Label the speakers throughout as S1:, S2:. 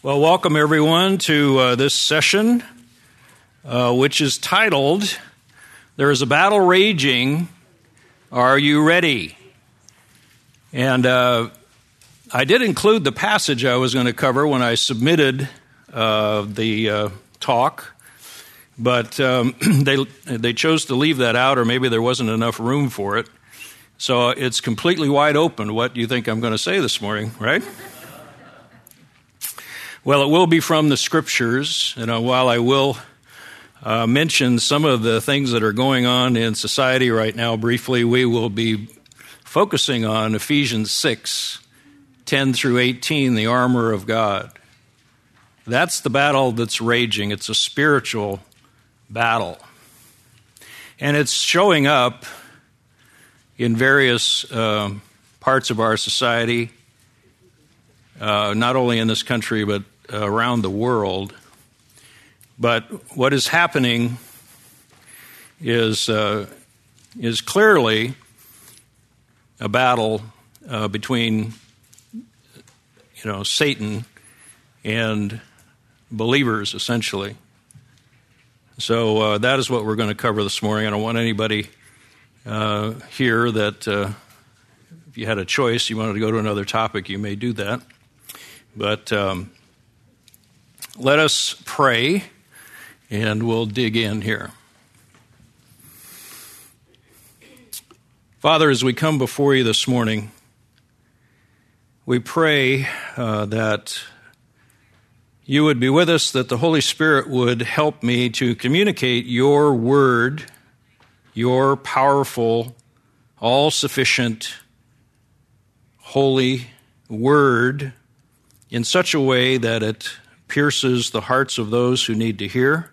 S1: Well, welcome everyone to uh, this session, uh, which is titled There is a Battle Raging. Are you ready? And uh, I did include the passage I was going to cover when I submitted uh, the uh, talk, but um, they, they chose to leave that out, or maybe there wasn't enough room for it. So it's completely wide open what you think I'm going to say this morning, right? Well, it will be from the scriptures. and while I will uh, mention some of the things that are going on in society right now briefly, we will be focusing on Ephesians 6 10 through 18, the armor of God. That's the battle that's raging. It's a spiritual battle. And it's showing up in various uh, parts of our society, uh, not only in this country, but around the world. But what is happening is, uh, is clearly a battle uh, between you know, Satan and believers, essentially. So uh, that is what we're going to cover this morning. I don't want anybody uh, here that uh, if you had a choice, you wanted to go to another topic, you may do that. But um, let us pray and we'll dig in here. Father, as we come before you this morning, we pray uh, that you would be with us, that the Holy Spirit would help me to communicate your word, your powerful, all sufficient, holy word in such a way that it pierces the hearts of those who need to hear.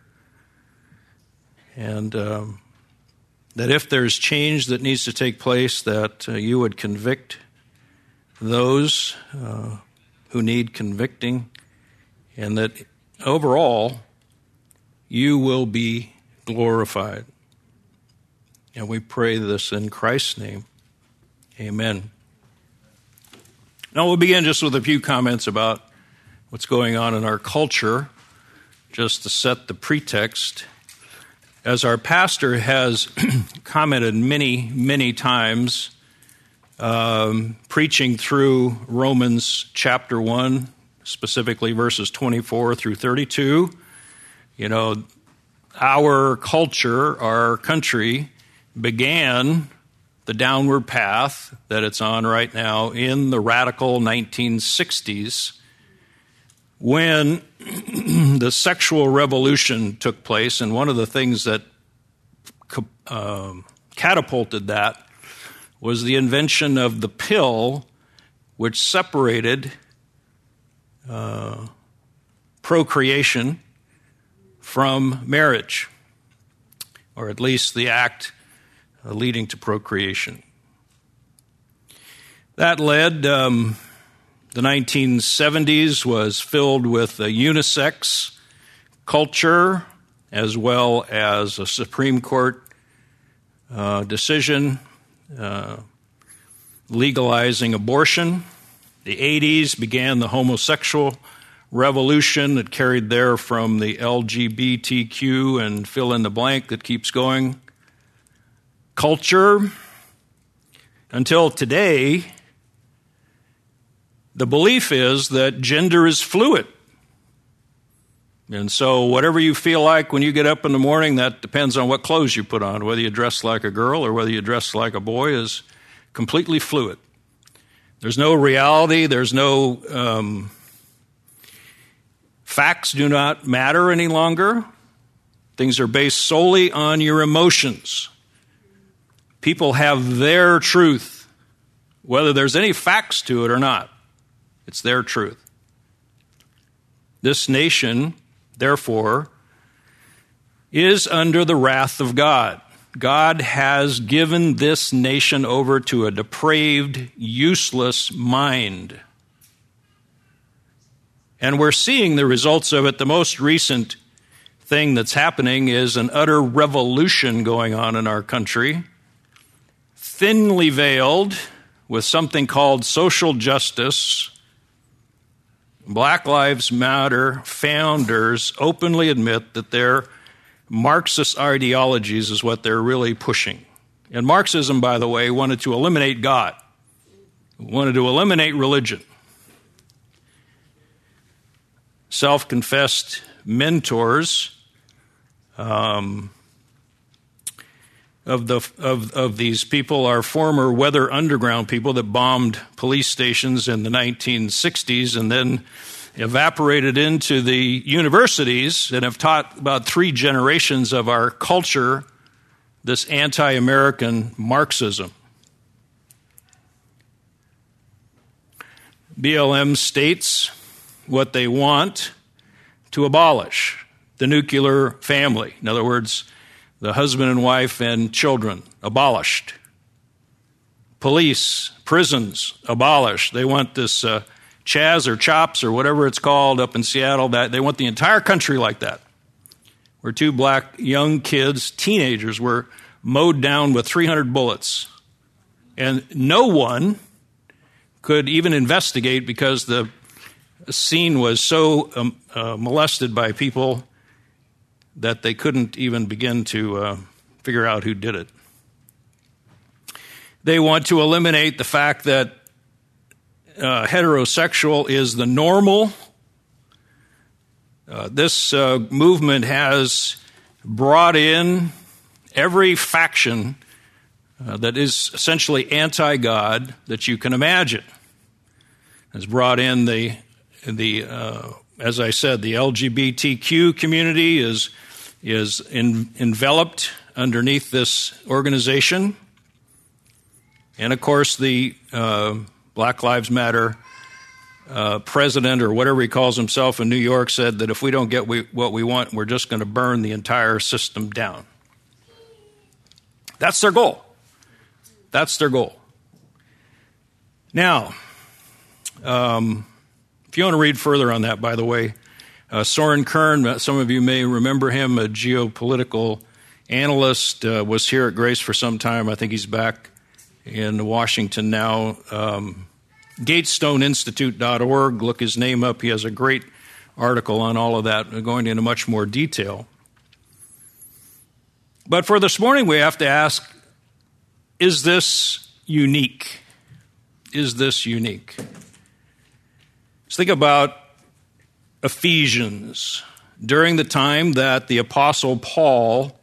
S1: And um, that if there's change that needs to take place, that uh, you would convict those uh, who need convicting, and that overall you will be glorified. And we pray this in Christ's name. Amen. Now we'll begin just with a few comments about what's going on in our culture, just to set the pretext. As our pastor has commented many, many times, um, preaching through Romans chapter 1, specifically verses 24 through 32, you know, our culture, our country, began the downward path that it's on right now in the radical 1960s when the sexual revolution took place, and one of the things that uh, catapulted that was the invention of the pill, which separated uh, procreation from marriage, or at least the act uh, leading to procreation. That led um, the 1970s was filled with a unisex culture as well as a Supreme Court uh, decision uh, legalizing abortion. The 80s began the homosexual revolution that carried there from the LGBTQ and fill in the blank that keeps going. Culture. Until today, the belief is that gender is fluid. And so, whatever you feel like when you get up in the morning, that depends on what clothes you put on. Whether you dress like a girl or whether you dress like a boy is completely fluid. There's no reality, there's no. Um, facts do not matter any longer. Things are based solely on your emotions. People have their truth, whether there's any facts to it or not. It's their truth. This nation, therefore, is under the wrath of God. God has given this nation over to a depraved, useless mind. And we're seeing the results of it. The most recent thing that's happening is an utter revolution going on in our country, thinly veiled with something called social justice Black Lives Matter founders openly admit that their Marxist ideologies is what they're really pushing. And Marxism, by the way, wanted to eliminate God, wanted to eliminate religion. Self confessed mentors um, of, the, of, of these people are former Weather Underground people that bombed police stations in the 1960s and then evaporated into the universities and have taught about three generations of our culture this anti American Marxism. BLM states what they want to abolish the nuclear family. In other words, the husband and wife and children abolished. Police, prisons abolished. They want this uh, Chaz or Chops or whatever it's called up in Seattle. That they want the entire country like that, where two black young kids, teenagers, were mowed down with 300 bullets, and no one could even investigate because the scene was so um, uh, molested by people that they couldn't even begin to uh, figure out who did it. They want to eliminate the fact that uh, heterosexual is the normal. Uh, this uh, movement has brought in every faction uh, that is essentially anti God that you can imagine. Has brought in the the uh, as I said, the LGBTQ community is is in, enveloped underneath this organization. And of course, the uh, Black Lives Matter uh, president, or whatever he calls himself in New York, said that if we don't get we, what we want, we're just going to burn the entire system down. That's their goal. That's their goal. Now, um, if you want to read further on that, by the way, Soren Kern, uh, some of you may remember him, a geopolitical analyst, uh, was here at Grace for some time. I think he's back in Washington now. Um, GatestoneInstitute.org, look his name up. He has a great article on all of that, going into much more detail. But for this morning, we have to ask is this unique? Is this unique? Let's think about Ephesians. During the time that the Apostle Paul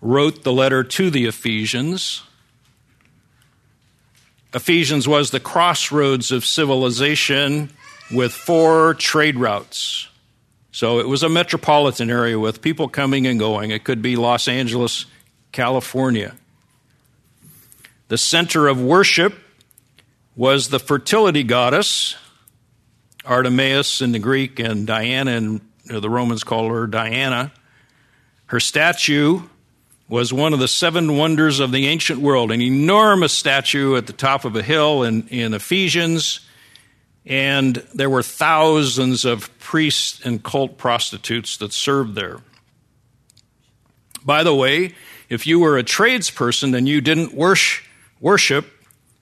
S1: wrote the letter to the Ephesians, Ephesians was the crossroads of civilization with four trade routes. So it was a metropolitan area with people coming and going. It could be Los Angeles, California. The center of worship was the fertility goddess, Artemis in the Greek, and Diana, and the Romans called her Diana. Her statue was one of the seven wonders of the ancient world, an enormous statue at the top of a hill in, in Ephesians. And there were thousands of priests and cult prostitutes that served there. By the way, if you were a tradesperson and you didn't worship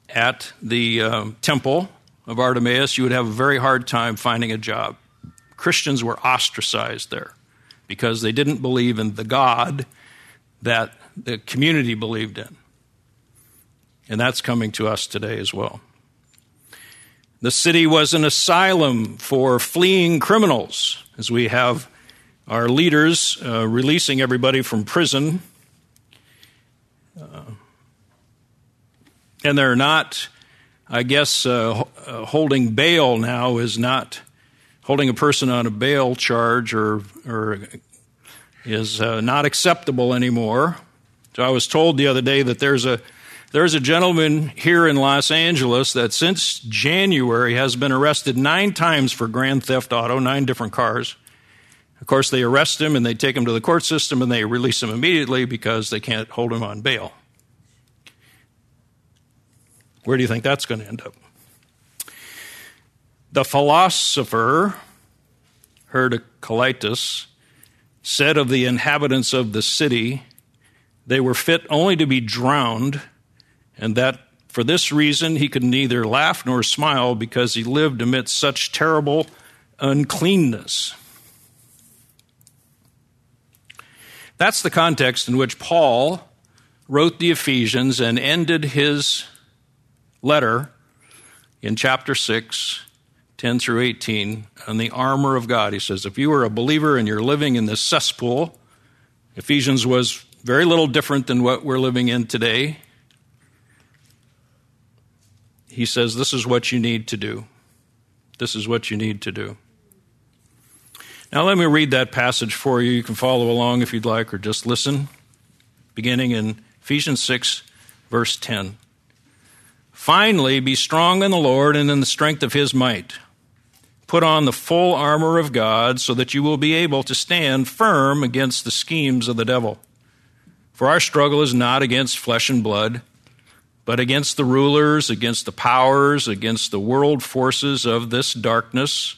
S1: at the uh, temple of Artemis, you would have a very hard time finding a job. Christians were ostracized there because they didn't believe in the God that the community believed in. And that's coming to us today as well. The city was an asylum for fleeing criminals, as we have our leaders uh, releasing everybody from prison. Uh, and they're not I guess uh, uh, holding bail now is not holding a person on a bail charge or or is uh, not acceptable anymore. So I was told the other day that there's a there's a gentleman here in Los Angeles that since January has been arrested nine times for grand theft auto, nine different cars. Of course, they arrest him and they take him to the court system and they release him immediately because they can't hold him on bail. Where do you think that's going to end up? The philosopher Heraclitus said of the inhabitants of the city, they were fit only to be drowned, and that for this reason he could neither laugh nor smile because he lived amidst such terrible uncleanness. That's the context in which Paul wrote the Ephesians and ended his letter in chapter 6, 10 through 18, on the armor of God. He says, If you are a believer and you're living in this cesspool, Ephesians was very little different than what we're living in today. He says, This is what you need to do. This is what you need to do. Now, let me read that passage for you. You can follow along if you'd like, or just listen. Beginning in Ephesians 6, verse 10. Finally, be strong in the Lord and in the strength of his might. Put on the full armor of God so that you will be able to stand firm against the schemes of the devil. For our struggle is not against flesh and blood, but against the rulers, against the powers, against the world forces of this darkness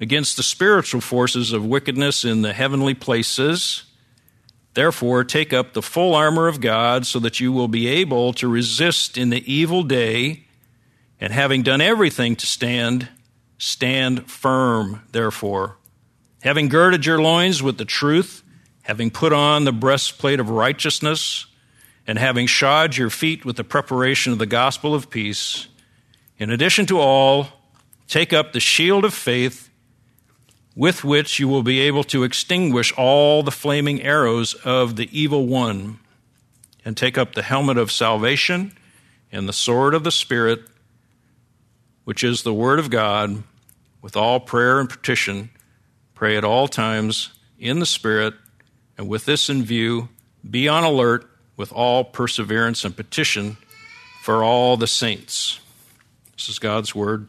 S1: against the spiritual forces of wickedness in the heavenly places. Therefore, take up the full armor of God so that you will be able to resist in the evil day, and having done everything to stand, stand firm, therefore. Having girded your loins with the truth, having put on the breastplate of righteousness, and having shod your feet with the preparation of the gospel of peace, in addition to all, take up the shield of faith with which you will be able to extinguish all the flaming arrows of the evil one, and take up the helmet of salvation and the sword of the Spirit, which is the Word of God, with all prayer and petition. Pray at all times in the Spirit, and with this in view, be on alert with all perseverance and petition for all the saints. This is God's Word.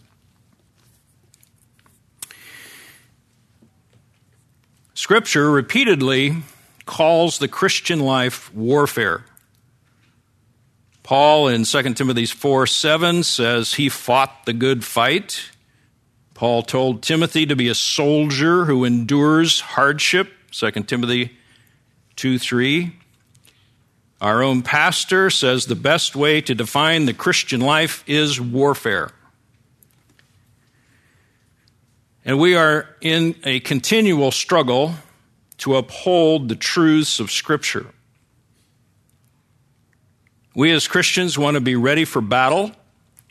S1: Scripture repeatedly calls the Christian life warfare. Paul in 2 Timothy 4 7 says he fought the good fight. Paul told Timothy to be a soldier who endures hardship, 2 Timothy 2 3. Our own pastor says the best way to define the Christian life is warfare. And we are in a continual struggle to uphold the truths of Scripture. We as Christians want to be ready for battle.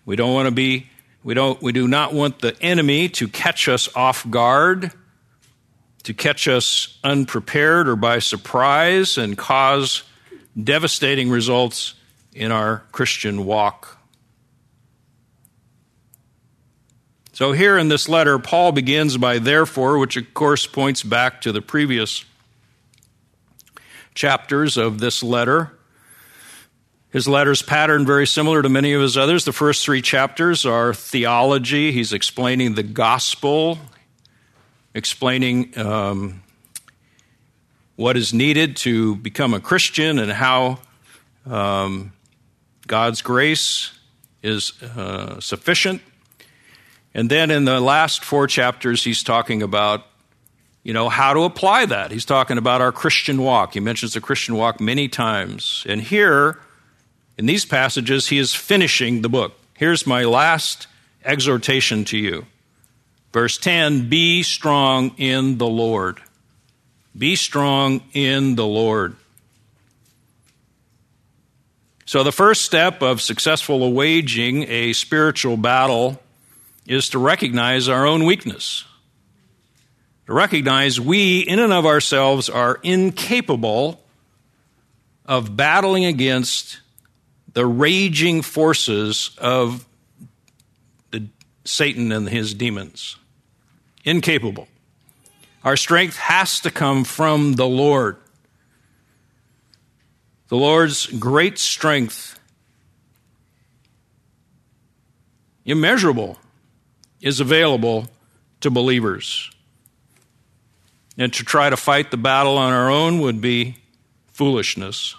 S1: We don't want to be we don't we do not want the enemy to catch us off guard, to catch us unprepared or by surprise and cause devastating results in our Christian walk. So, here in this letter, Paul begins by therefore, which of course points back to the previous chapters of this letter. His letter's pattern very similar to many of his others. The first three chapters are theology. He's explaining the gospel, explaining um, what is needed to become a Christian and how um, God's grace is uh, sufficient and then in the last four chapters, he's talking about, you know, how to apply that. He's talking about our Christian walk. He mentions the Christian walk many times. And here, in these passages, he is finishing the book. Here's my last exhortation to you. Verse 10 Be strong in the Lord. Be strong in the Lord. So, the first step of successful waging a spiritual battle is to recognize our own weakness. To recognize we, in and of ourselves, are incapable of battling against the raging forces of the, Satan and his demons. Incapable. Our strength has to come from the Lord. The Lord's great strength, immeasurable, is available to believers. And to try to fight the battle on our own would be foolishness,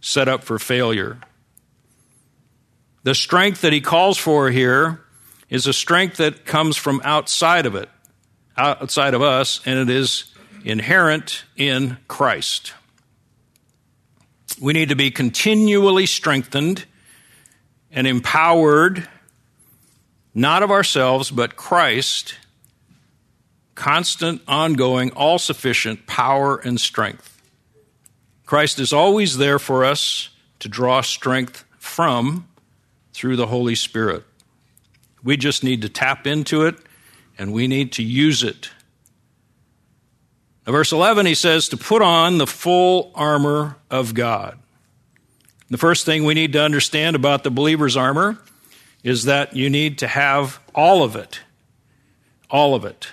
S1: set up for failure. The strength that he calls for here is a strength that comes from outside of it, outside of us, and it is inherent in Christ. We need to be continually strengthened and empowered not of ourselves, but Christ, constant, ongoing, all sufficient power and strength. Christ is always there for us to draw strength from through the Holy Spirit. We just need to tap into it and we need to use it. Now, verse 11, he says to put on the full armor of God. The first thing we need to understand about the believer's armor is that you need to have all of it. All of it.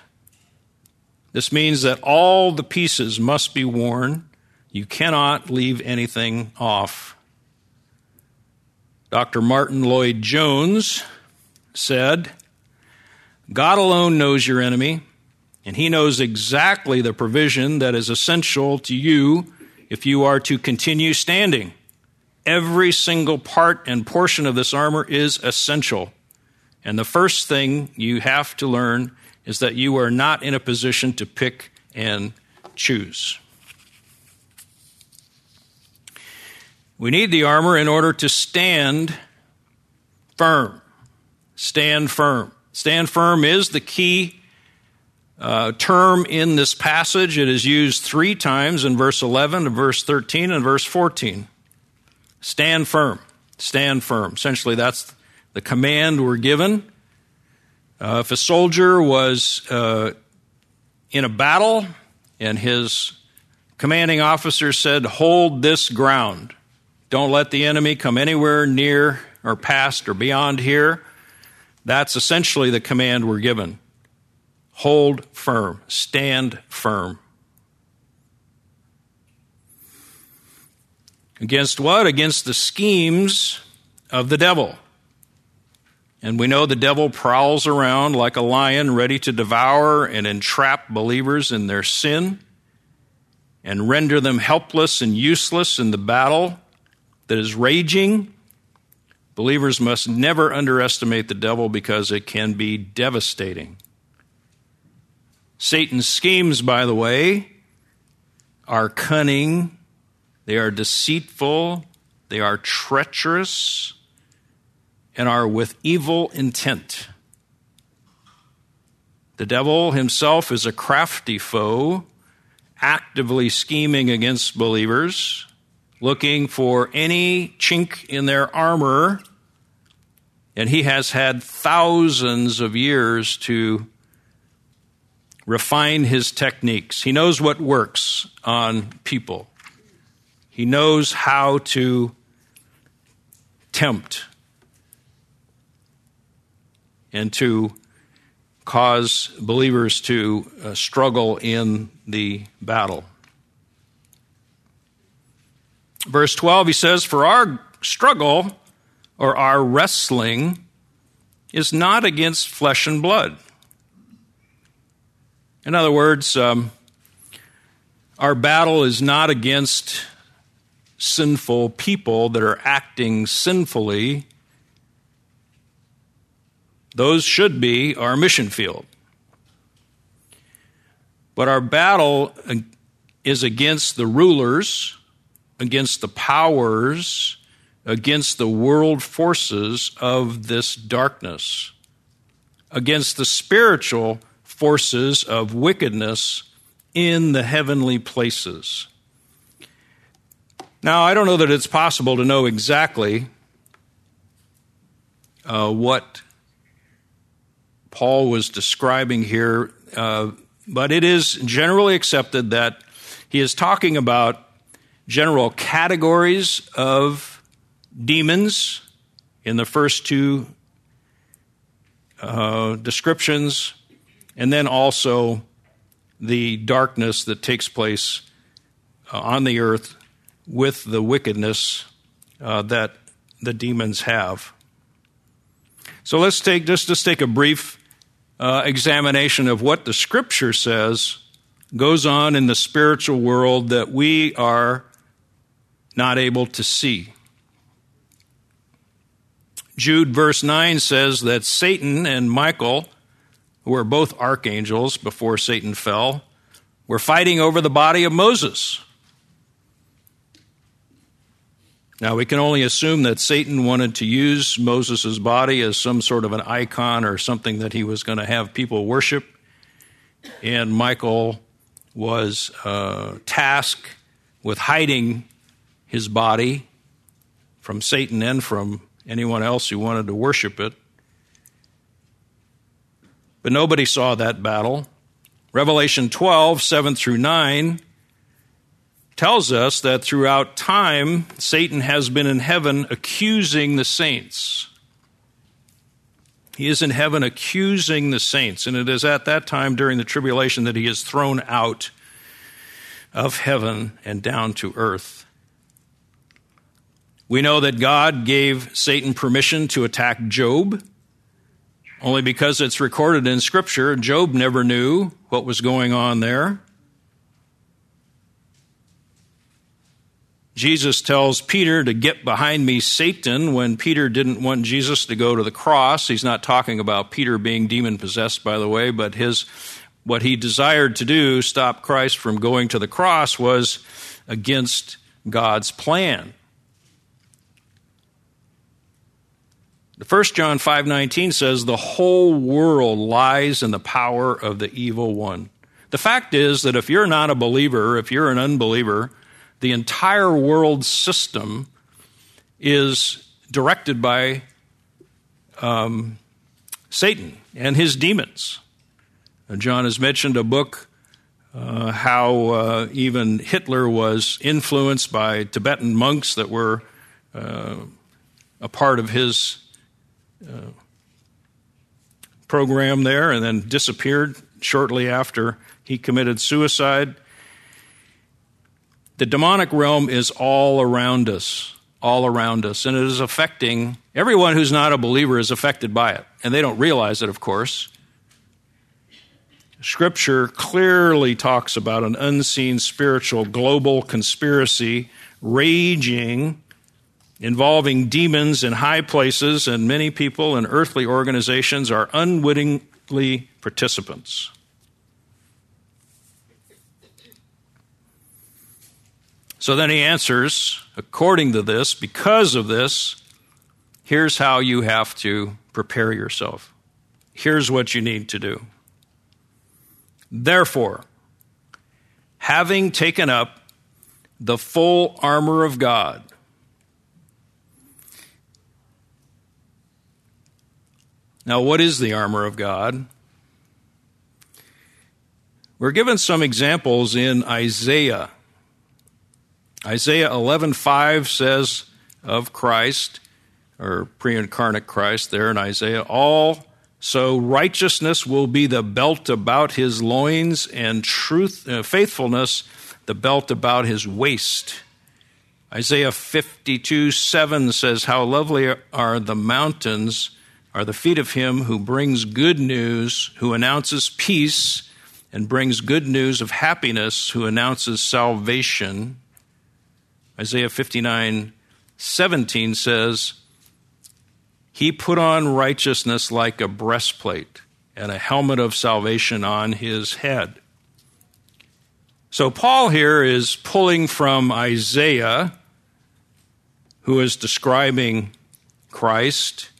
S1: This means that all the pieces must be worn. You cannot leave anything off. Dr. Martyn Lloyd-Jones said, God alone knows your enemy, and he knows exactly the provision that is essential to you if you are to continue standing. Every single part and portion of this armor is essential. And the first thing you have to learn is that you are not in a position to pick and choose. We need the armor in order to stand firm. Stand firm. Stand firm is the key uh, term in this passage. It is used three times in verse 11, and verse 13, and verse 14. Stand firm. Stand firm. Essentially, that's the command we're given. Uh, if a soldier was uh, in a battle and his commanding officer said, Hold this ground, don't let the enemy come anywhere near or past or beyond here. That's essentially the command we're given. Hold firm, stand firm. Against what? Against the schemes of the devil. And we know the devil prowls around like a lion, ready to devour and entrap believers in their sin and render them helpless and useless in the battle that is raging. Believers must never underestimate the devil because it can be devastating. Satan's schemes, by the way, are cunning, they are deceitful, they are treacherous, and are with evil intent. The devil himself is a crafty foe, actively scheming against believers looking for any chink in their armor, and he has had thousands of years to refine his techniques. He knows what works on people, he knows how to tempt and to cause believers to uh, struggle in the battle. Verse 12, he says, For our struggle or our wrestling is not against flesh and blood. In other words, um, our battle is not against sinful people that are acting sinfully. Those should be our mission field. But our battle is against the rulers against the powers, against the world forces of this darkness, against the spiritual forces of wickedness in the heavenly places. Now, I don't know that it's possible to know exactly uh, what Paul was describing here, uh, but it is generally accepted that he is talking about general categories of demons in the first two uh, descriptions, and then also the darkness that takes place uh, on the earth with the wickedness uh, that the demons have. So let's take just just take a brief uh, examination of what the Scripture says goes on in the spiritual world that we are not able to see. Jude, verse 9 says that Satan and Michael, who were both archangels before Satan fell, were fighting over the body of Moses. Now, we can only assume that Satan wanted to use Moses' body as some sort of an icon or something that he was going to have people worship. and Michael was uh, tasked with hiding his body from Satan and from anyone else who wanted to worship it. But nobody saw that battle. Revelation 12, 7 through 9, tells us that throughout time, Satan has been in heaven accusing the saints. He is in heaven accusing the saints, and it is at that time during the tribulation that he is thrown out of heaven and down to earth. We know that God gave Satan permission to attack Job, only because it's recorded in Scripture. Job never knew what was going on there. Jesus tells Peter to get behind me, Satan, when Peter didn't want Jesus to go to the cross. He's not talking about Peter being demon possessed, by the way, but his what he desired to do, stop Christ from going to the cross, was against God's plan. The first John 5:19 says the whole world lies in the power of the evil one. The fact is that if you're not a believer, if you're an unbeliever, the entire world system is directed by um, Satan and his demons. John has mentioned a book uh, how uh, even Hitler was influenced by Tibetan monks that were uh, a part of his uh, program there and then disappeared shortly after he committed suicide. The demonic realm is all around us, all around us, and it is affecting everyone who's not a believer is affected by it. And they don't realize it, of course. Scripture clearly talks about an unseen spiritual global conspiracy raging, involving demons in high places, and many people and earthly organizations are unwittingly participants. So then he answers, according to this, because of this, here's how you have to prepare yourself. Here's what you need to do. Therefore, having taken up the full armor of God, Now, what is the armor of God? We're given some examples in Isaiah Isaiah 11:5 says of Christ or pre-incarnate Christ there in Isaiah all so righteousness will be the belt about his loins and truth uh, faithfulness the belt about his waist. Isaiah 52 7 says, How lovely are the mountains, are the feet of him who brings good news, who announces peace, and brings good news of happiness, who announces salvation. Isaiah 59 17 says, He put on righteousness like a breastplate and a helmet of salvation on his head. So Paul here is pulling from Isaiah, who is describing Christ,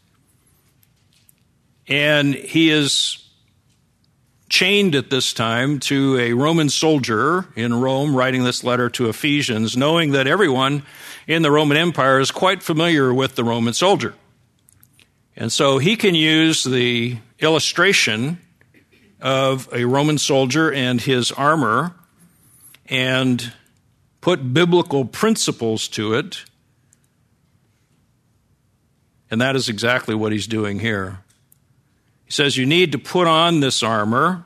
S1: and he is chained at this time to a Roman soldier in Rome writing this letter to Ephesians, knowing that everyone in the Roman Empire is quite familiar with the Roman soldier. And so he can use the illustration of a Roman soldier and his armor and put biblical principles to it. And that is exactly what he's doing here. He says, You need to put on this armor.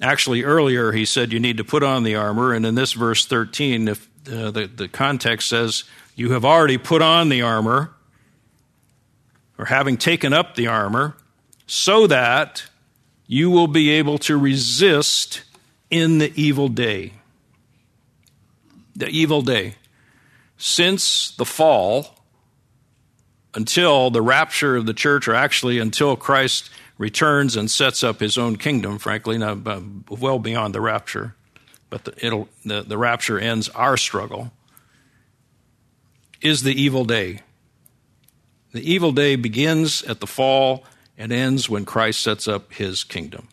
S1: Actually, earlier he said you need to put on the armor, and in this verse 13, if uh, the, the context says, You have already put on the armor, or having taken up the armor, so that you will be able to resist in the evil day. The evil day. Since the fall, until the rapture of the church, or actually until Christ returns and sets up his own kingdom, frankly, now, uh, well beyond the rapture. But the, the, the rapture ends our struggle, is the evil day. The evil day begins at the fall and ends when Christ sets up his kingdom.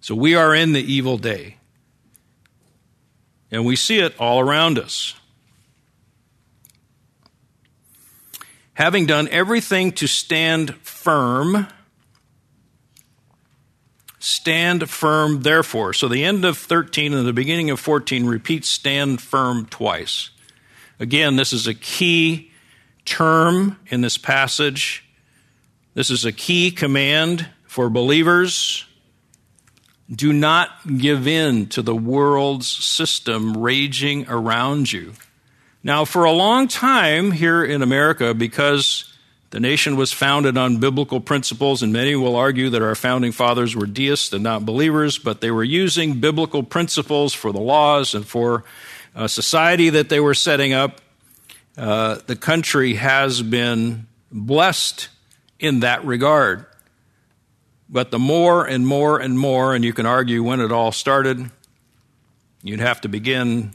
S1: So we are in the evil day. And we see it all around us. Having done everything to stand firm, stand firm therefore. So the end of 13 and the beginning of 14 repeats stand firm twice. Again, this is a key term in this passage. This is a key command for believers. Do not give in to the world's system raging around you. Now, for a long time here in America, because the nation was founded on biblical principles, and many will argue that our founding fathers were deists and not believers, but they were using biblical principles for the laws and for a society that they were setting up. Uh, the country has been blessed in that regard. But the more and more and more, and you can argue when it all started, you'd have to begin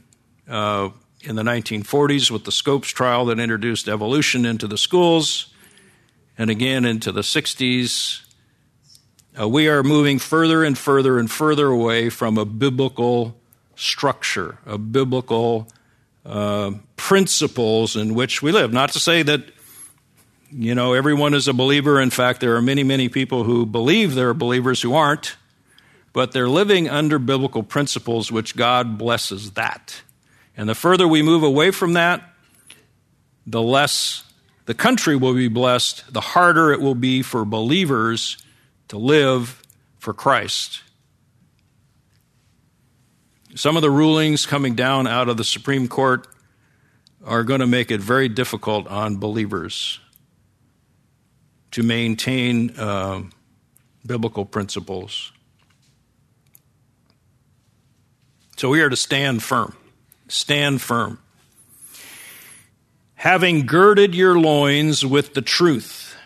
S1: uh, in the 1940s with the Scopes trial that introduced evolution into the schools, and again into the 60s. Uh, we are moving further and further and further away from a biblical structure, a biblical uh, principles in which we live. Not to say that you know, everyone is a believer. In fact, there are many, many people who believe they're believers who aren't, but they're living under biblical principles, which God blesses that. And the further we move away from that, the less the country will be blessed, the harder it will be for believers to live for Christ. Some of the rulings coming down out of the Supreme Court are going to make it very difficult on believers to maintain uh, biblical principles. So we are to stand firm. Stand firm. Having girded your loins with the truth.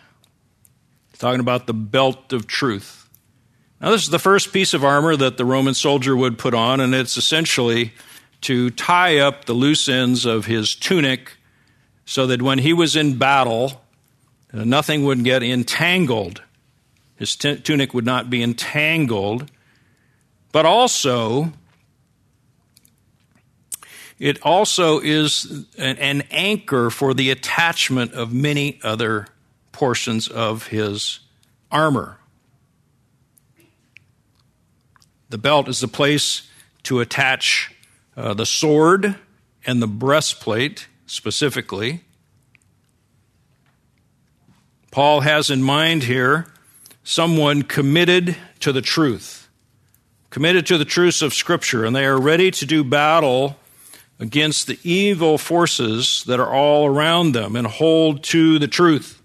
S1: Talking about the belt of truth. Now, this is the first piece of armor that the Roman soldier would put on, and it's essentially to tie up the loose ends of his tunic so that when he was in battle, uh, nothing would get entangled. His tunic would not be entangled. But also, it also is an, an anchor for the attachment of many other portions of his armor. The belt is the place to attach uh, the sword and the breastplate specifically. Paul has in mind here someone committed to the truth, committed to the truths of Scripture, and they are ready to do battle against the evil forces that are all around them and hold to the truth.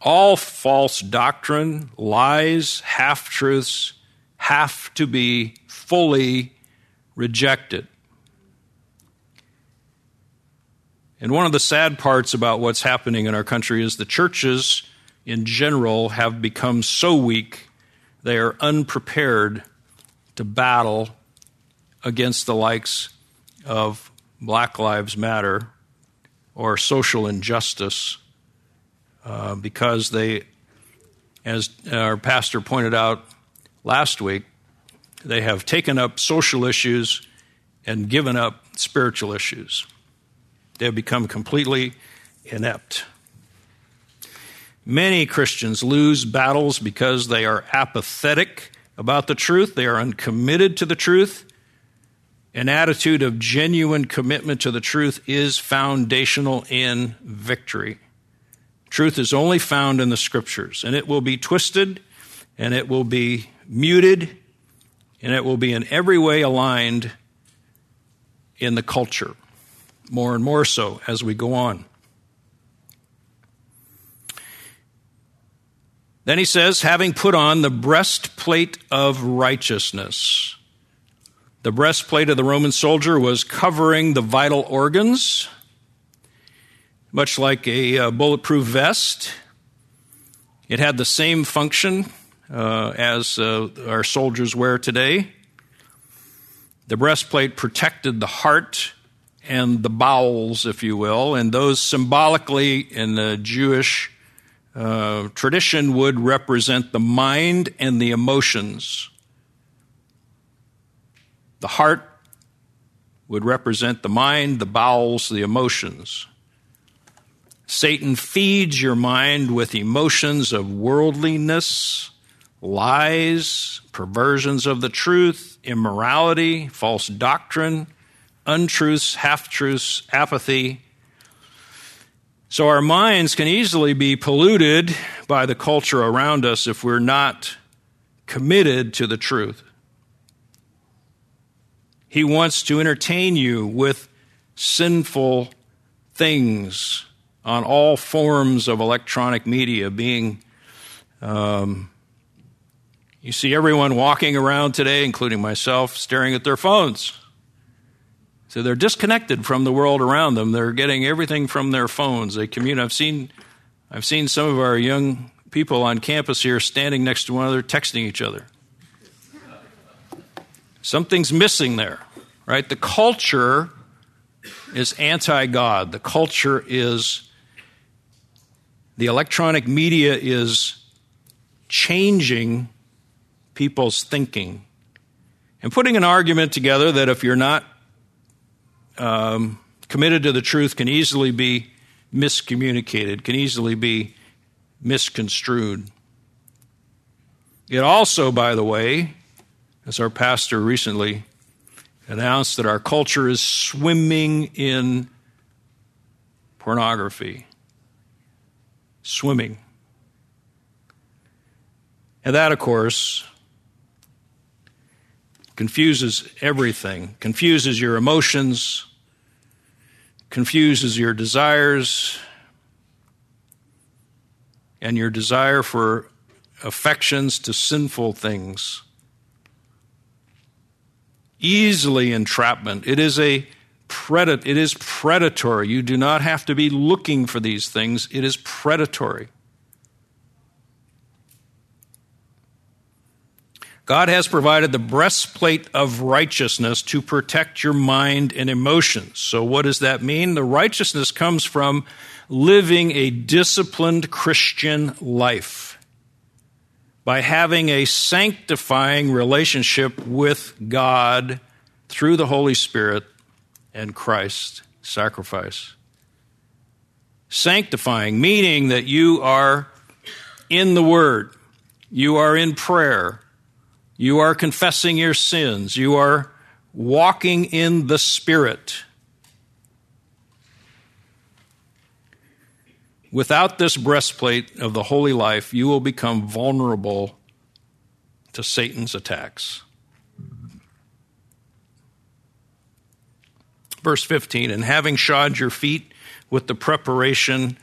S1: All false doctrine, lies, half truths have to be fully rejected. And one of the sad parts about what's happening in our country is the churches in general have become so weak they are unprepared to battle against the likes of Black Lives Matter or social injustice uh, because they, as our pastor pointed out last week, they have taken up social issues and given up spiritual issues. They have become completely inept. Many Christians lose battles because they are apathetic about the truth, they are uncommitted to the truth. An attitude of genuine commitment to the truth is foundational in victory. Truth is only found in the scriptures, and it will be twisted, and it will be muted, and it will be in every way aligned in the culture more and more so as we go on. Then he says, having put on the breastplate of righteousness. The breastplate of the Roman soldier was covering the vital organs, much like a uh, bulletproof vest. It had the same function uh, as uh, our soldiers wear today. The breastplate protected the heart and the bowels, if you will, and those symbolically in the Jewish uh, tradition would represent the mind and the emotions. The heart would represent the mind, the bowels, the emotions. Satan feeds your mind with emotions of worldliness, lies, perversions of the truth, immorality, false doctrine, untruths, half truths, apathy. So our minds can easily be polluted by the culture around us if we're not committed to the truth. He wants to entertain you with sinful things on all forms of electronic media being. Um, you see everyone walking around today, including myself, staring at their phones. So they're disconnected from the world around them. They're getting everything from their phones. They communicate. I've seen, I've seen some of our young people on campus here standing next to one another, texting each other. Something's missing there, right? The culture is anti God. The culture is, the electronic media is changing people's thinking and putting an argument together that if you're not um, committed to the truth can easily be miscommunicated, can easily be misconstrued. It also, by the way, as our pastor recently announced, that our culture is swimming in pornography. Swimming. And that, of course, confuses everything, confuses your emotions, confuses your desires, and your desire for affections to sinful things easily entrapment. It is a predat- it is predatory. You do not have to be looking for these things. It is predatory. God has provided the breastplate of righteousness to protect your mind and emotions. So, what does that mean? The righteousness comes from living a disciplined Christian life by having a sanctifying relationship with God through the Holy Spirit and Christ's sacrifice. Sanctifying, meaning that you are in the Word, you are in prayer, you are confessing your sins, you are walking in the Spirit. Without this breastplate of the holy life, you will become vulnerable to Satan's attacks. Verse 15, and having shod your feet with the preparation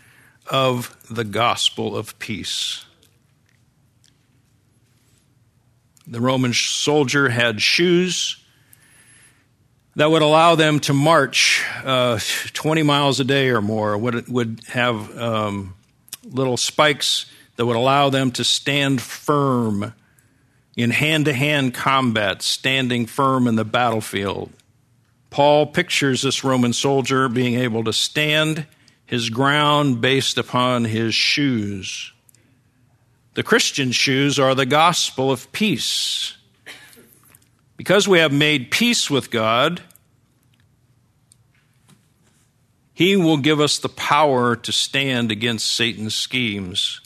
S1: of the gospel of peace. The Roman soldier had shoes that would allow them to march uh, 20 miles a day or more, would, would have um, little spikes that would allow them to stand firm in hand to hand combat, standing firm in the battlefield. Paul pictures this Roman soldier being able to stand his ground based upon his shoes. The Christian shoes are the gospel of peace. Because we have made peace with God, He will give us the power to stand against Satan's schemes.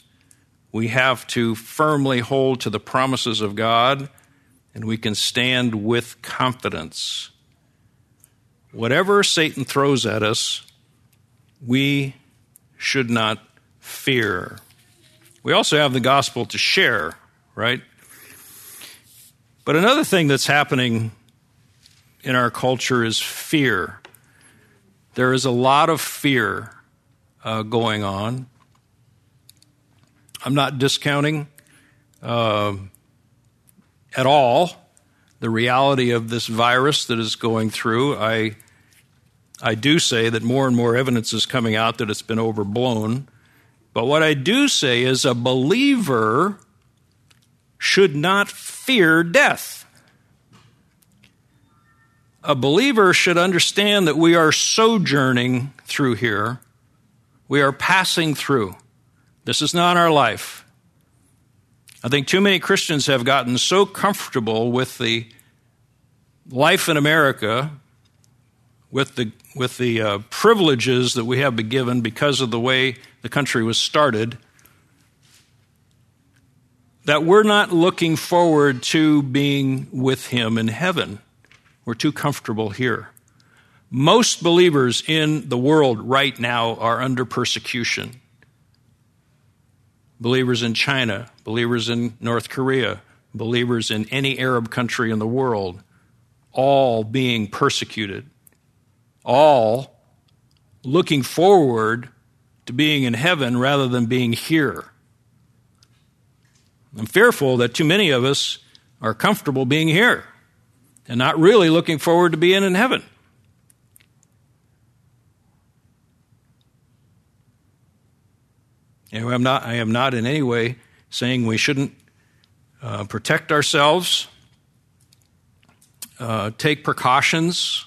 S1: We have to firmly hold to the promises of God, and we can stand with confidence. Whatever Satan throws at us, we should not fear. We also have the gospel to share, right? But another thing that's happening in our culture is fear. There is a lot of fear uh, going on. I'm not discounting uh, at all the reality of this virus that is going through. I I do say that more and more evidence is coming out that it's been overblown. But what I do say is a believer should not fear death a believer should understand that we are sojourning through here. We are passing through. This is not our life. I think too many Christians have gotten so comfortable with the life in America, with the, with the uh, privileges that we have been given because of the way the country was started, that we're not looking forward to being with Him in heaven. We're too comfortable here. Most believers in the world right now are under persecution. Believers in China, believers in North Korea, believers in any Arab country in the world, all being persecuted, all looking forward to being in heaven rather than being here. I'm fearful that too many of us are comfortable being here and not really looking forward to being in heaven. I'm not, I am not in any way saying we shouldn't uh, protect ourselves, uh, take precautions,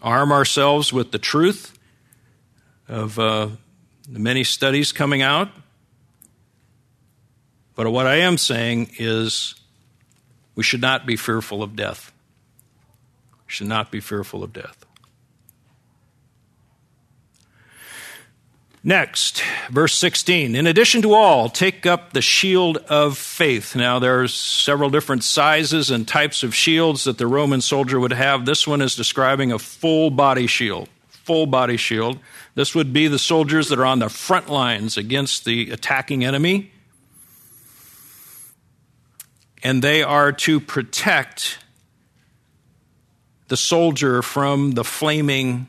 S1: arm ourselves with the truth of uh, the many studies coming out. But what I am saying is we should not be fearful of death. We should not be fearful of death. Next, verse 16. In addition to all, take up the shield of faith. Now, there are several different sizes and types of shields that the Roman soldier would have. This one is describing a full body shield. Full body shield. This would be the soldiers that are on the front lines against the attacking enemy and they are to protect the soldier from the flaming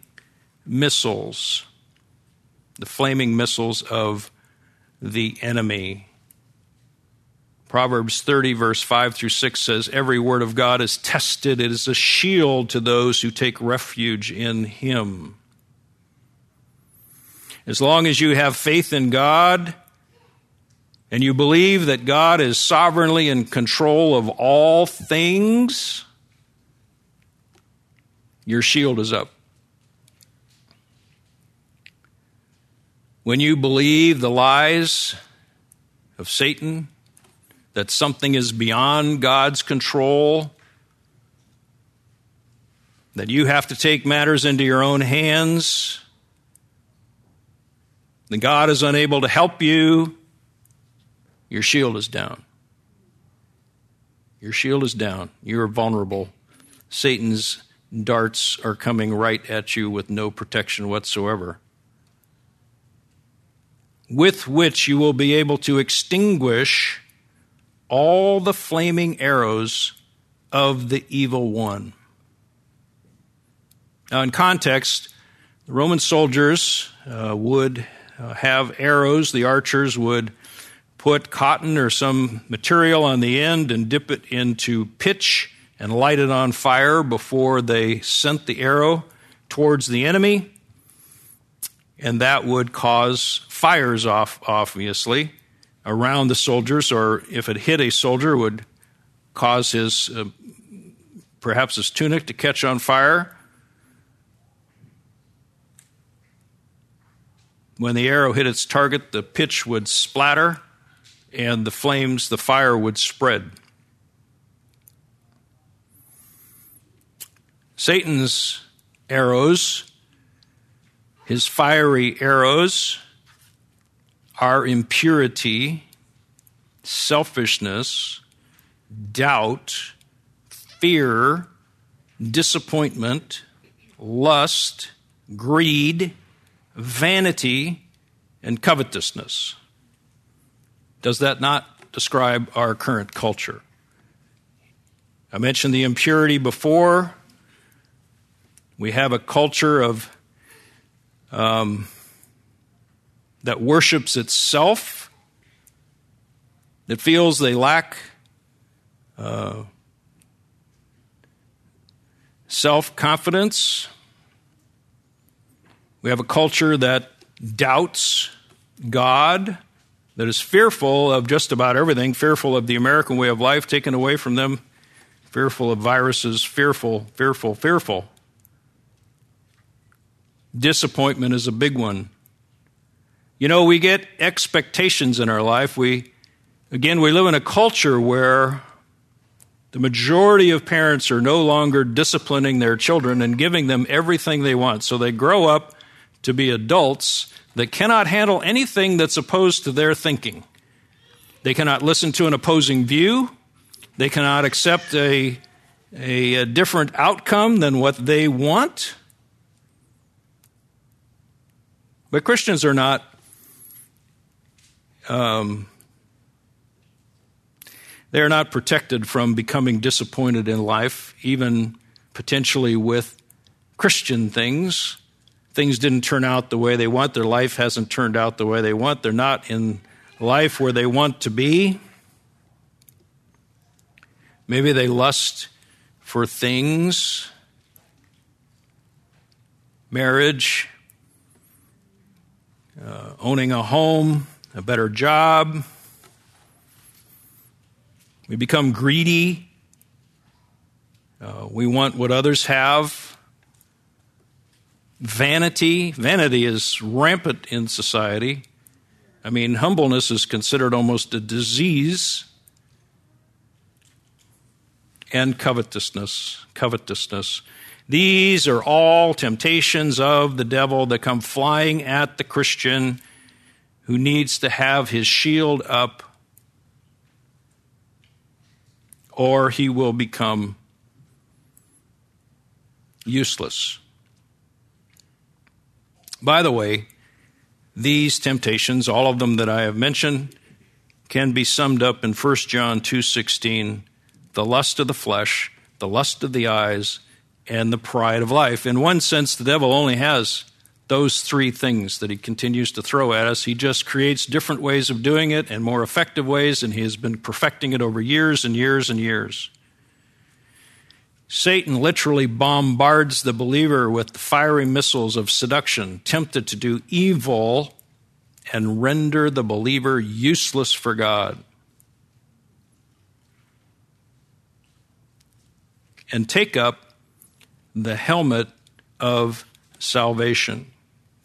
S1: missiles, the flaming missiles of the enemy. Proverbs 30, verse 5 through 6 says, Every word of God is tested. It is a shield to those who take refuge in Him. As long as you have faith in God, and you believe that God is sovereignly in control of all things, your shield is up. When you believe the lies of Satan, that something is beyond God's control, that you have to take matters into your own hands, that God is unable to help you, your shield is down. Your shield is down. You're vulnerable. Satan's darts are coming right at you with no protection whatsoever, with which you will be able to extinguish all the flaming arrows of the evil one. Now, in context, the Roman soldiers uh, would uh, have arrows, the archers would put cotton or some material on the end and dip it into pitch and light it on fire before they sent the arrow towards the enemy. And that would cause fires off, obviously, around the soldiers, or if it hit a soldier, would cause his uh, perhaps his tunic to catch on fire. When the arrow hit its target, the pitch would splatter and the flames, the fire would spread. Satan's arrows, his fiery arrows, are impurity, selfishness, doubt, fear, disappointment, lust, greed, vanity, and covetousness. Does that not describe our current culture? I mentioned the impurity before. We have a culture of um, that worships itself, that feels they lack uh, self confidence. We have a culture that doubts God that is fearful of just about everything, fearful of the American way of life taken away from them, fearful of viruses, fearful, fearful, fearful. Disappointment is a big one. You know, we get expectations in our life. We, again, we live in a culture where the majority of parents are no longer disciplining their children and giving them everything they want. So they grow up to be adults that cannot handle anything that's opposed to their thinking. They cannot listen to an opposing view. They cannot accept a, a, a different outcome than what they want. But Christians are not um, they are not protected from becoming disappointed in life, even potentially with Christian things. Things didn't turn out the way they want. Their life hasn't turned out the way they want. They're not in life where they want to be. Maybe they lust for things, marriage, uh, owning a home, a better job. We become greedy. Uh, we want what others have. Vanity. Vanity is rampant in society. I mean, humbleness is considered almost a disease. And covetousness. Covetousness. These are all temptations of the devil that come flying at the Christian who needs to have his shield up, or he will become useless. By the way, these temptations, all of them that I have mentioned, can be summed up in 1 John 2:16, the lust of the flesh, the lust of the eyes, and the pride of life. In one sense, the devil only has those three things that he continues to throw at us. He just creates different ways of doing it and more effective ways, and he has been perfecting it over years and years and years. Satan literally bombards the believer with the fiery missiles of seduction, tempted to do evil and render the believer useless for God. And take up the helmet of salvation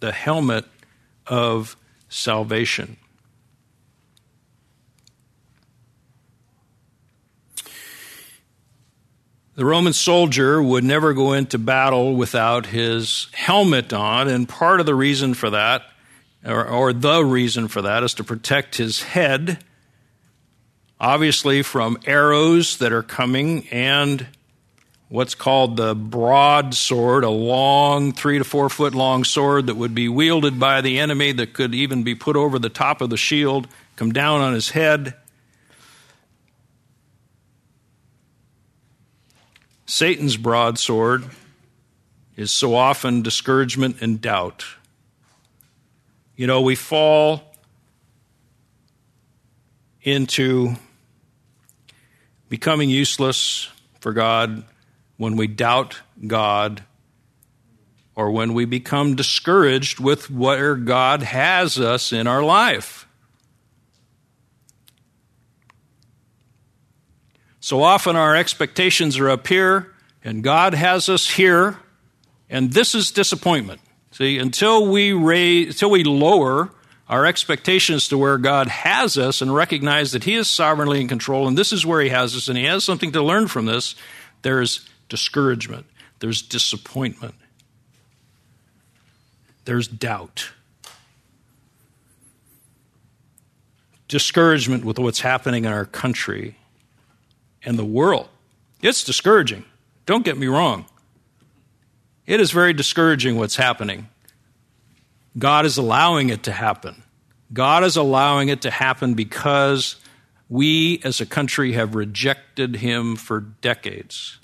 S1: the helmet of salvation. The Roman soldier would never go into battle without his helmet on, and part of the reason for that, or, or, the reason for that, is to protect his head, obviously from arrows that are coming and what's called the broadsword, a long, three to four foot long sword that would be wielded by the enemy, that could even be put over the top of the shield, come down on his head. Satan's broadsword is so often discouragement and doubt. You know, we fall into becoming useless for God when we doubt God or when we become discouraged with where God has us in our life. So often our expectations are up here, and God has us here, and this is disappointment. See, until we raise, until we lower our expectations to where God has us and recognize that He is sovereignly in control, and this is where He has us, and He has something to learn from this, there's discouragement, there's disappointment, there's doubt. Discouragement with what's happening in our country and the world. It's discouraging. Don't get me wrong. It is very discouraging what's happening. God is allowing it to happen. God is allowing it to happen because we as a country have rejected Him for decades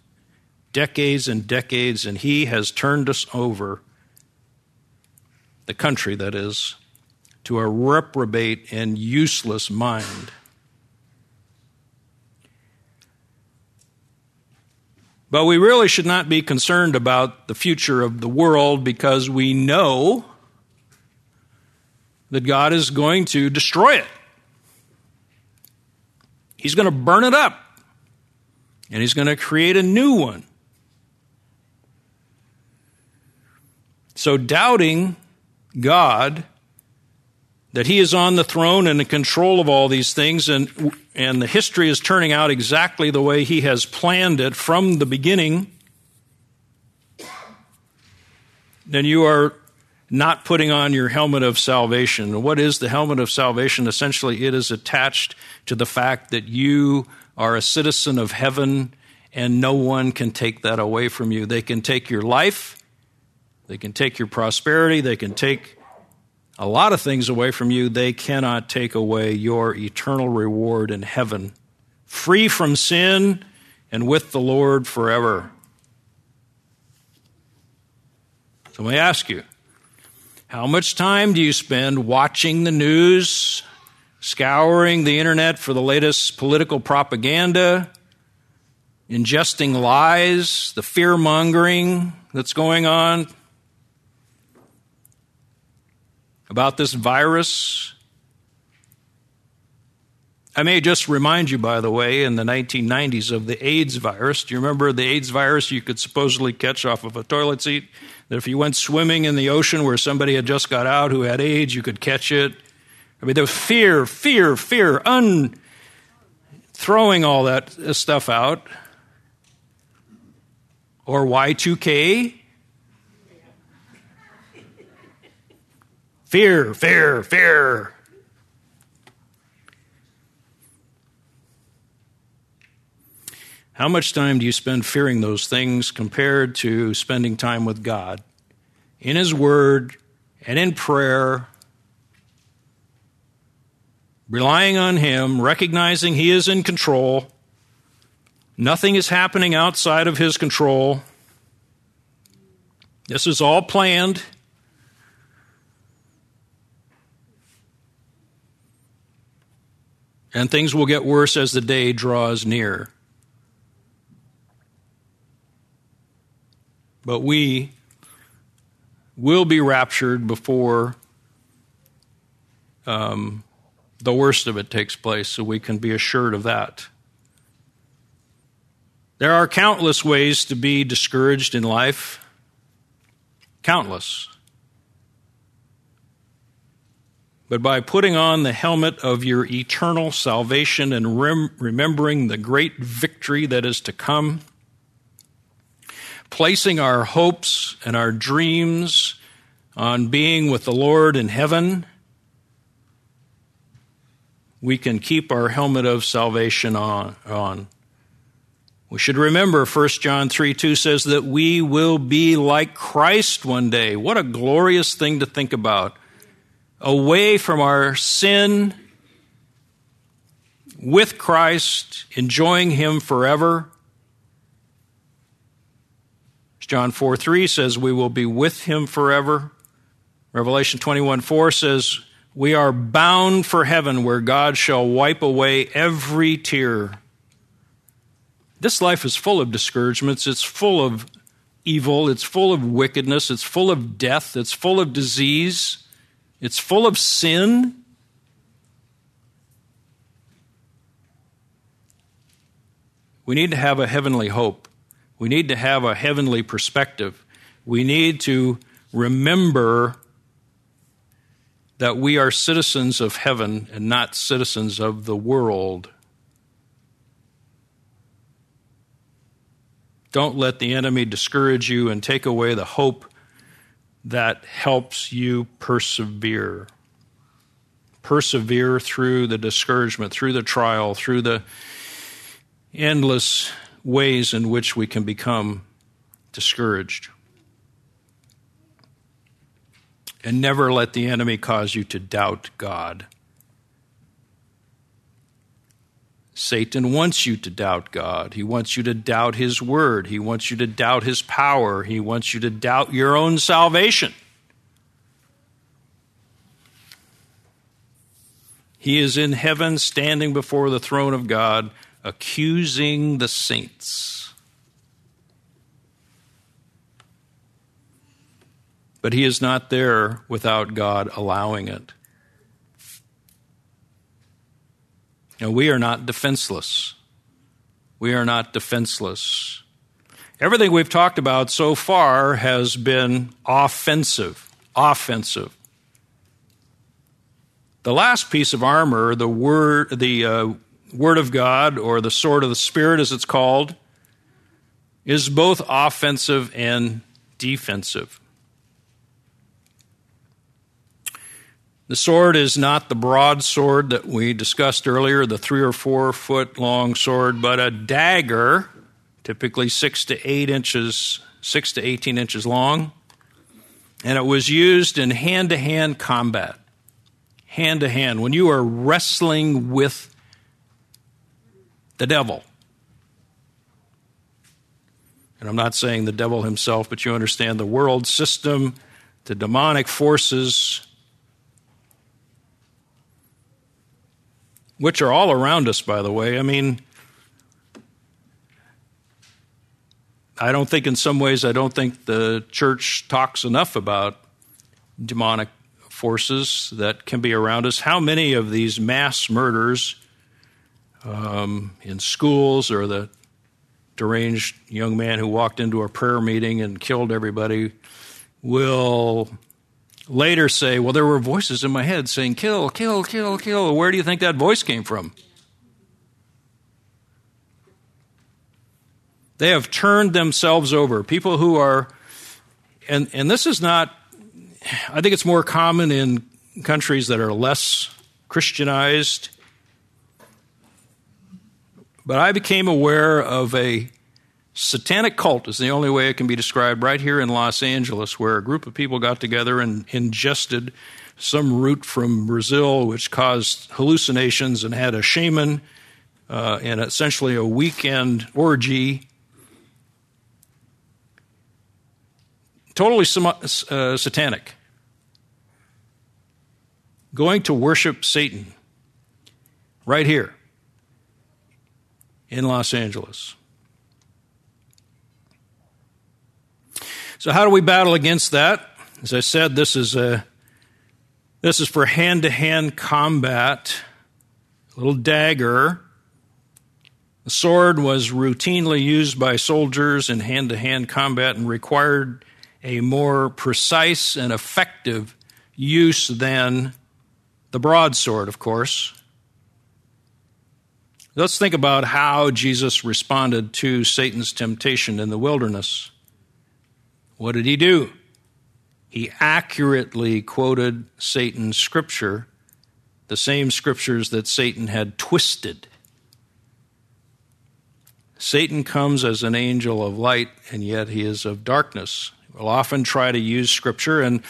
S1: decades and decades, and He has turned us over, the country that is, to a reprobate and useless mind. But we really should not be concerned about the future of the world because we know that God is going to destroy it. He's going to burn it up. And He's going to create a new one. So, doubting God that he is on the throne and in control of all these things, and, and the history is turning out exactly the way he has planned it from the beginning, then you are not putting on your helmet of salvation. What is the helmet of salvation? Essentially, it is attached to the fact that you are a citizen of heaven and no one can take that away from you. They can take your life, they can take your prosperity, they can take a lot of things away from you. They cannot take away your eternal reward in heaven, free from sin and with the Lord forever. So let me ask you how much time do you spend watching the news, scouring the internet for the latest political propaganda, ingesting lies, the fear mongering that's going on about this virus? I may just remind you, by the way, in the 1990s of the AIDS virus. Do you remember the AIDS virus you could supposedly catch off of a toilet seat? That if you went swimming in the ocean where somebody had just got out who had AIDS, you could catch it. I mean, there was fear, fear, fear, un throwing all that stuff out. Or Y2K. Fear, fear, fear. How much time do you spend fearing those things compared to spending time with God in His Word and in prayer, relying on Him, recognizing He is in control? Nothing is happening outside of His control. This is all planned. And things will get worse as the day draws near. But we will be raptured before um, the worst of it takes place, so we can be assured of that. There are countless ways to be discouraged in life. Countless. But by putting on the helmet of your eternal salvation and rem- remembering the great victory that is to come, placing our hopes and our dreams on being with the Lord in heaven, we can keep our helmet of salvation on. on. We should remember 1 John 3 2 says that we will be like Christ one day. What a glorious thing to think about. Away from our sin, with Christ, enjoying Him forever. John 4 3 says we will be with him forever. Revelation 21 4 says we are bound for heaven where God shall wipe away every tear. This life is full of discouragements, it's full of evil, it's full of wickedness, it's full of death, it's full of disease, it's full of sin. We need to have a heavenly hope. We need to have a heavenly perspective. We need to remember that we are citizens of heaven and not citizens of the world. Don't let the enemy discourage you and take away the hope that helps you persevere. Persevere through the discouragement, through the trial, through the endless ways in which we can become discouraged. And never let the enemy cause you to doubt God. Satan wants you to doubt God. He wants you to doubt His word. He wants you to doubt His power. He wants you to doubt your own salvation. He is in heaven standing before the throne of God accusing the saints. But he is not there without God allowing it. And we are not defenseless. We are not defenseless. Everything we've talked about so far has been offensive. Offensive. The last piece of armor, the word, the uh, word of God, or the sword of the Spirit, as it's called, is both offensive and defensive. The sword is not the broad sword that we discussed earlier, the three or four foot long sword, but a dagger, typically six to eight inches, six to 18 inches long. And it was used in hand to hand combat. Hand to hand. When you are wrestling with the devil. And I'm not saying the devil himself, but you understand the world system, the demonic forces, which are all around us, by the way. I mean, I don't think, in some ways, I don't think the church talks enough about demonic forces that can be around us. How many of these mass murders um, in schools or the deranged young man who walked into a prayer meeting and killed everybody will later say, Well, there were voices in my head saying, Kill, kill, kill, kill. Where do you think that voice came from? They have turned themselves over. People who are, and, and this is not, I think it's more common in countries that are less Christianized but I became aware of a satanic cult, is the only way it can be described, right here in Los Angeles, where a group of people got together and ingested some root from Brazil, which caused hallucinations, and had a shaman uh, and essentially a weekend orgy. Totally uh, satanic. Going to worship Satan right here in Los Angeles. So, how do we battle against that? As I said, this is a this is for hand to hand combat. A little dagger. The sword was routinely used by soldiers in hand to hand combat and required a more precise and effective use than the broadsword, of course. Let's think about how Jesus responded to Satan's temptation in the wilderness. What did he do? He accurately quoted Satan's scripture, the same scriptures that Satan had twisted. Satan comes as an angel of light, and yet he is of darkness. We'll often try to use scripture, and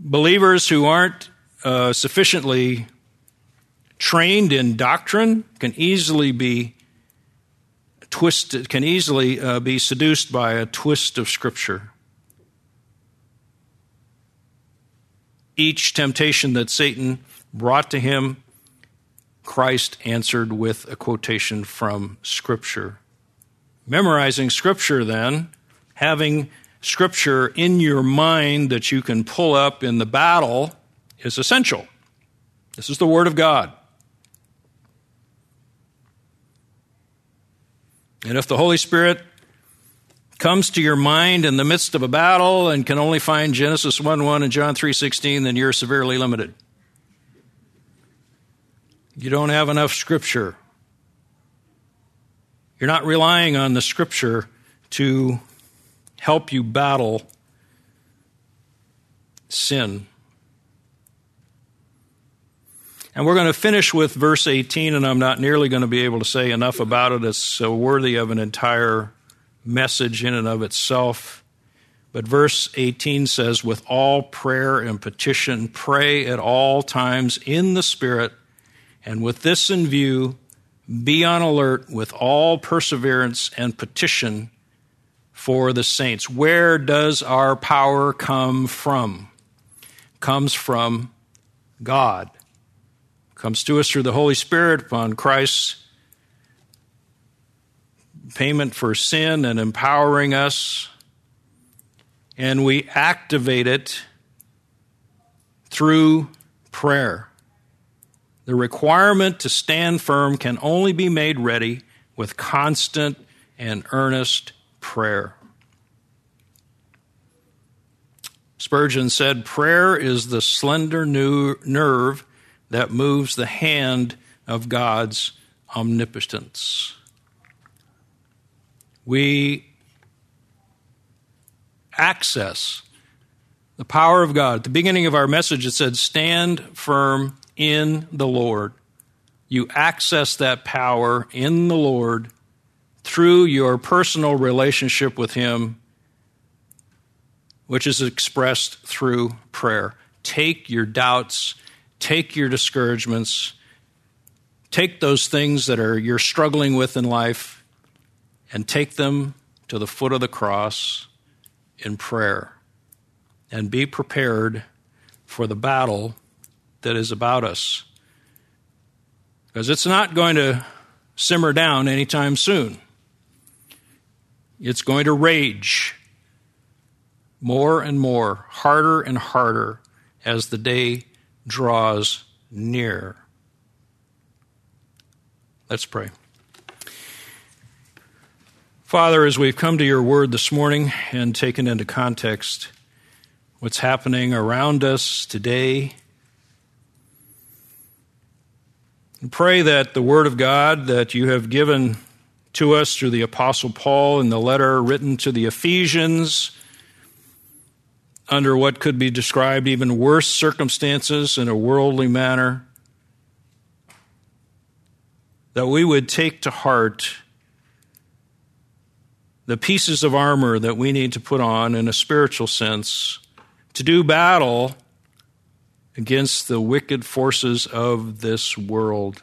S1: believers who aren't uh, sufficiently trained in doctrine can easily be twisted, can easily uh, be seduced by a twist of Scripture. Each temptation that Satan brought to him, Christ answered with a quotation from Scripture. Memorizing Scripture, then, having Scripture in your mind that you can pull up in the battle, is essential. This is the Word of God. And if the Holy Spirit comes to your mind in the midst of a battle and can only find Genesis 1 1 and John 3 16, then you're severely limited. You don't have enough scripture. You're not relying on the scripture to help you battle sin. And we're going to finish with verse 18, and I'm not nearly going to be able to say enough about it. It's so worthy of an entire message in and of itself. But verse 18 says, With all prayer and petition, pray at all times in the Spirit, and with this in view, be on alert with all perseverance and petition for the saints. Where does our power come from? Comes from God comes to us through the Holy Spirit upon Christ's payment for sin and empowering us. And we activate it through prayer. The requirement to stand firm can only be made ready with constant and earnest prayer. Spurgeon said, Prayer is the slender new nerve that moves the hand of God's omnipotence. We access the power of God. At the beginning of our message, it said, Stand firm in the Lord. You access that power in the Lord through your personal relationship with Him, which is expressed through prayer. Take your doubts, take your discouragements, take those things that are you're struggling with in life and take them to the foot of the cross in prayer and be prepared for the battle that is about us. Because it's not going to simmer down anytime soon. It's going to rage more and more, harder and harder as the day draws near. Let's pray. Father, as we've come to your word this morning and taken into context what's happening around us today, and pray that the word of God that you have given to us through the Apostle Paul in the letter written to the Ephesians under what could be described even worse circumstances in a worldly manner, that we would take to heart the pieces of armor that we need to put on in a spiritual sense to do battle against the wicked forces of this world.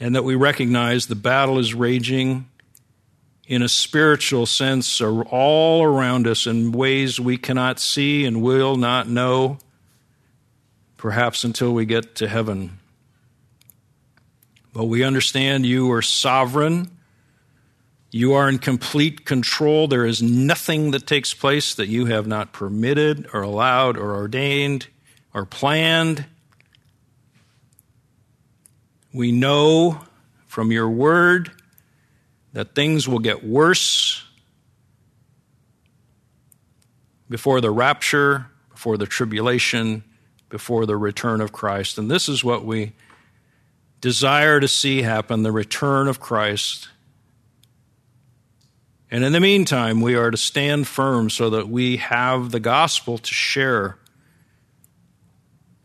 S1: And that we recognize the battle is raging in a spiritual sense are all around us in ways we cannot see and will not know, perhaps until we get to heaven. But we understand you are sovereign. You are in complete control. There is nothing that takes place that you have not permitted or allowed or ordained or planned. We know from your word that things will get worse before the rapture, before the tribulation, before the return of Christ. And this is what we desire to see happen the return of Christ. And in the meantime, we are to stand firm so that we have the gospel to share.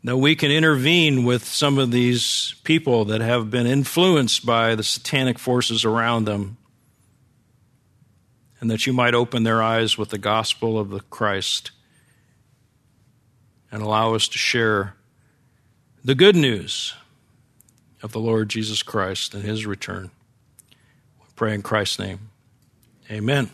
S1: That we can intervene with some of these people that have been influenced by the satanic forces around them. And that you might open their eyes with the gospel of the Christ and allow us to share the good news of the Lord Jesus Christ and his return. We pray in Christ's name. Amen.